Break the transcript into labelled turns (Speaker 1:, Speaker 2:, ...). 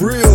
Speaker 1: real.